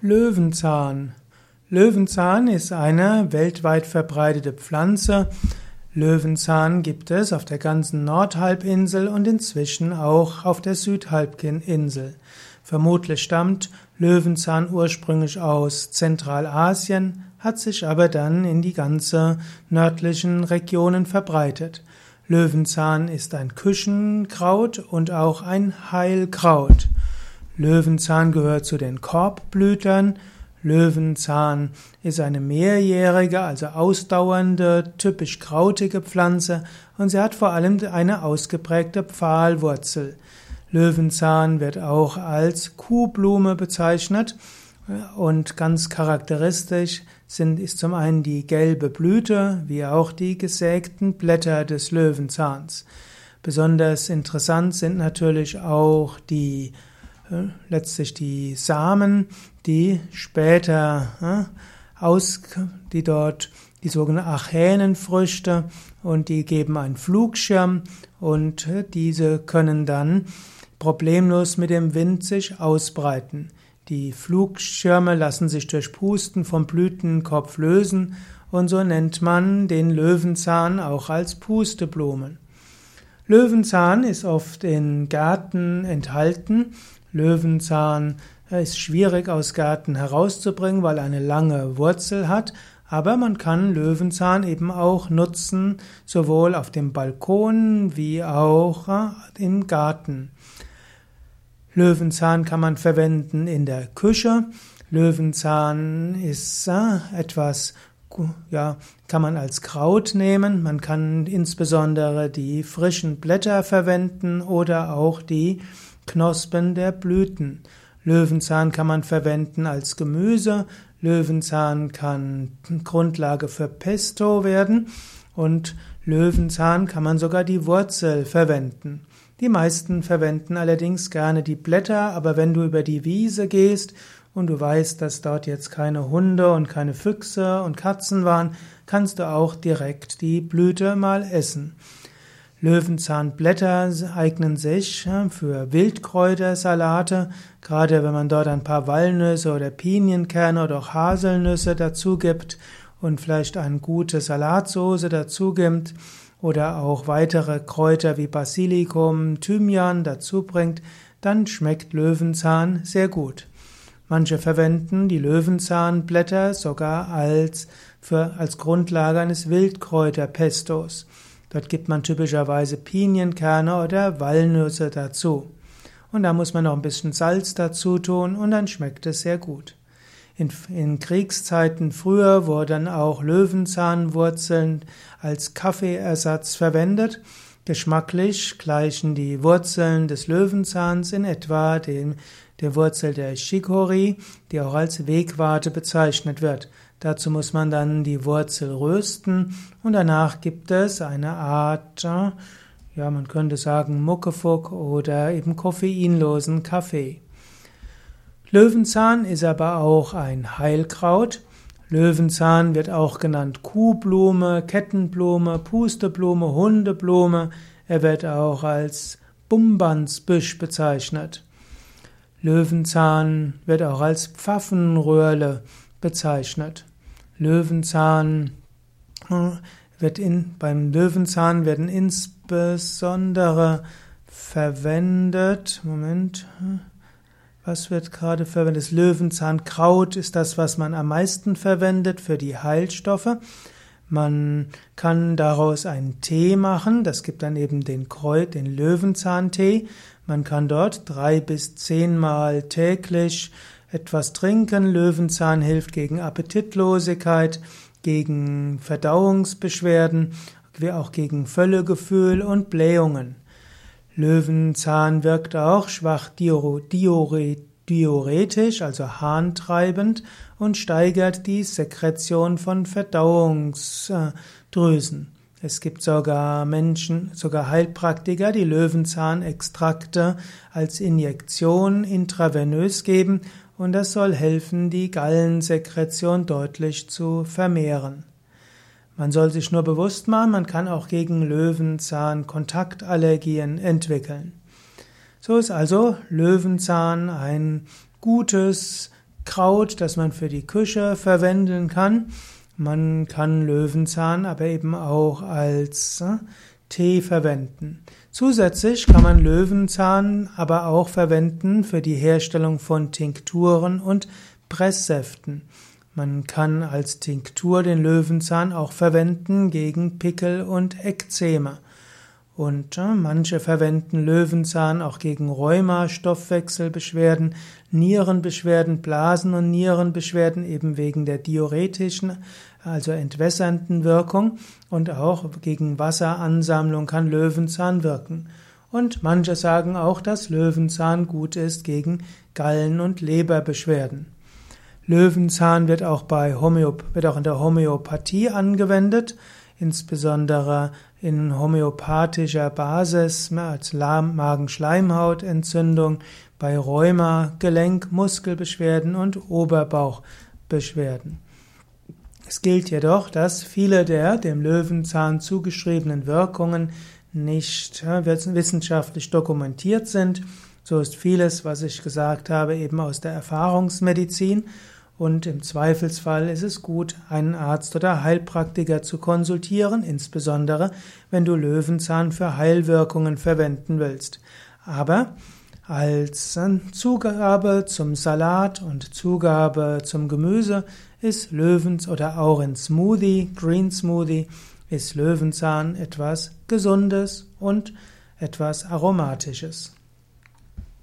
Löwenzahn. Löwenzahn ist eine weltweit verbreitete Pflanze. Löwenzahn gibt es auf der ganzen Nordhalbinsel und inzwischen auch auf der Südhalbinsel. Vermutlich stammt Löwenzahn ursprünglich aus Zentralasien, hat sich aber dann in die ganze nördlichen Regionen verbreitet. Löwenzahn ist ein Küchenkraut und auch ein Heilkraut. Löwenzahn gehört zu den Korbblütern. Löwenzahn ist eine mehrjährige, also ausdauernde, typisch krautige Pflanze und sie hat vor allem eine ausgeprägte Pfahlwurzel. Löwenzahn wird auch als Kuhblume bezeichnet und ganz charakteristisch sind, ist zum einen die gelbe Blüte, wie auch die gesägten Blätter des Löwenzahns. Besonders interessant sind natürlich auch die letztlich die Samen, die später aus, die dort die sogenannten Achänenfrüchte und die geben einen Flugschirm und diese können dann problemlos mit dem Wind sich ausbreiten. Die Flugschirme lassen sich durch Pusten vom Blütenkopf lösen und so nennt man den Löwenzahn auch als Pusteblumen. Löwenzahn ist oft in Gärten enthalten Löwenzahn ist schwierig aus Gärten herauszubringen, weil er eine lange Wurzel hat, aber man kann Löwenzahn eben auch nutzen, sowohl auf dem Balkon wie auch äh, im Garten. Löwenzahn kann man verwenden in der Küche. Löwenzahn ist äh, etwas, ja, kann man als Kraut nehmen. Man kann insbesondere die frischen Blätter verwenden oder auch die Knospen der Blüten. Löwenzahn kann man verwenden als Gemüse. Löwenzahn kann Grundlage für Pesto werden und Löwenzahn kann man sogar die Wurzel verwenden. Die meisten verwenden allerdings gerne die Blätter, aber wenn du über die Wiese gehst und du weißt, dass dort jetzt keine Hunde und keine Füchse und Katzen waren, kannst du auch direkt die Blüte mal essen. Löwenzahnblätter eignen sich für Wildkräutersalate, gerade wenn man dort ein paar Walnüsse oder Pinienkerne oder auch Haselnüsse dazu gibt und vielleicht eine gute Salatsauce dazu gibt oder auch weitere Kräuter wie Basilikum, Thymian dazu bringt, dann schmeckt Löwenzahn sehr gut. Manche verwenden die Löwenzahnblätter sogar als, für, als Grundlage eines Wildkräuterpestos. Dort gibt man typischerweise Pinienkerne oder Walnüsse dazu. Und da muss man noch ein bisschen Salz dazu tun und dann schmeckt es sehr gut. In, in Kriegszeiten früher wurden auch Löwenzahnwurzeln als Kaffeeersatz verwendet. Geschmacklich gleichen die Wurzeln des Löwenzahns in etwa dem, der Wurzel der Chicory, die auch als Wegwarte bezeichnet wird. Dazu muss man dann die Wurzel rösten und danach gibt es eine Art, ja, man könnte sagen Muckefuck oder eben koffeinlosen Kaffee. Löwenzahn ist aber auch ein Heilkraut. Löwenzahn wird auch genannt Kuhblume, Kettenblume, Pusteblume, Hundeblume. Er wird auch als Bumbansbüsch bezeichnet. Löwenzahn wird auch als Pfaffenröhrle bezeichnet. Löwenzahn äh, wird in, beim Löwenzahn werden insbesondere verwendet, Moment, äh, was wird gerade verwendet? Das Löwenzahnkraut ist das, was man am meisten verwendet für die Heilstoffe. Man kann daraus einen Tee machen, das gibt dann eben den Kreuz, den Löwenzahntee. Man kann dort drei bis zehnmal täglich etwas trinken. Löwenzahn hilft gegen Appetitlosigkeit, gegen Verdauungsbeschwerden, wie auch gegen Völlegefühl und Blähungen. Löwenzahn wirkt auch schwach diuretisch, also harntreibend und steigert die Sekretion von Verdauungsdrüsen. Es gibt sogar Menschen, sogar Heilpraktiker, die Löwenzahnextrakte als Injektion intravenös geben und das soll helfen, die Gallensekretion deutlich zu vermehren. Man soll sich nur bewusst machen, man kann auch gegen Löwenzahn Kontaktallergien entwickeln. So ist also Löwenzahn ein gutes Kraut, das man für die Küche verwenden kann. Man kann Löwenzahn aber eben auch als äh, Tee verwenden. Zusätzlich kann man Löwenzahn aber auch verwenden für die Herstellung von Tinkturen und Presssäften. Man kann als Tinktur den Löwenzahn auch verwenden gegen Pickel und Ekzeme. Und äh, manche verwenden Löwenzahn auch gegen Rheuma, Stoffwechselbeschwerden, Nierenbeschwerden, Blasen- und Nierenbeschwerden eben wegen der diuretischen, also entwässernden Wirkung und auch gegen Wasseransammlung kann Löwenzahn wirken. Und manche sagen auch, dass Löwenzahn gut ist gegen Gallen- und Leberbeschwerden. Löwenzahn wird auch bei Homöop wird auch in der Homöopathie angewendet insbesondere in homöopathischer Basis als Magen-Schleimhautentzündung, bei Rheuma, Gelenk-, Muskelbeschwerden und Oberbauchbeschwerden. Es gilt jedoch, dass viele der dem Löwenzahn zugeschriebenen Wirkungen nicht wissenschaftlich dokumentiert sind. So ist vieles, was ich gesagt habe, eben aus der Erfahrungsmedizin und im Zweifelsfall ist es gut, einen Arzt oder Heilpraktiker zu konsultieren, insbesondere wenn du Löwenzahn für Heilwirkungen verwenden willst. Aber als Zugabe zum Salat und Zugabe zum Gemüse ist Löwens oder auch in Smoothie, Green Smoothie, ist Löwenzahn etwas Gesundes und etwas Aromatisches.